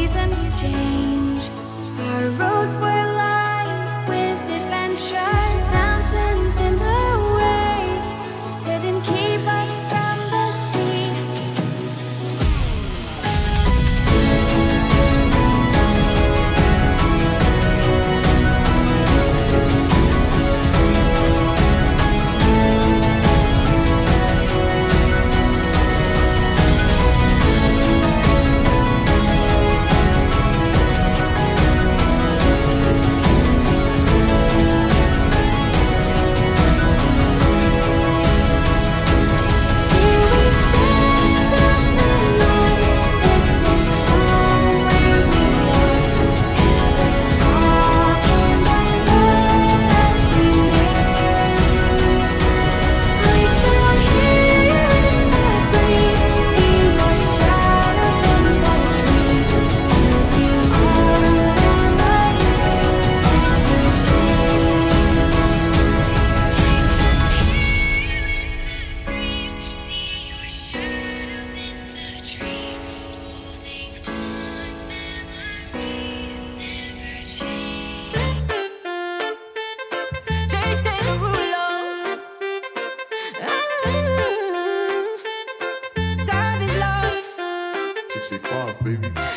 seasons change, our roads were. baby.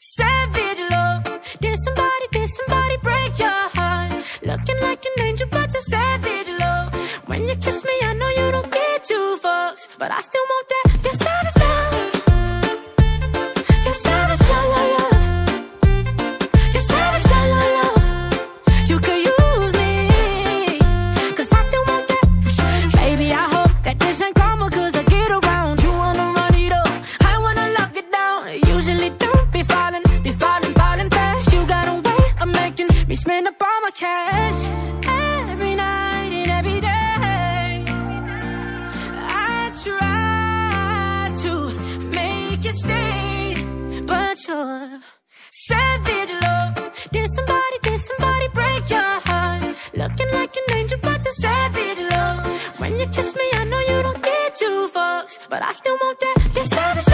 Savage love. Did somebody, did somebody break your heart? Looking like an angel, but you're savage love. When you kiss me, I know you don't get two fucks, but I still want. you stayed, but you're savage love. Did somebody, did somebody break your heart? Looking like an angel, but you're savage love. When you kiss me, I know you don't get two fucks, but I still want that. You're savage.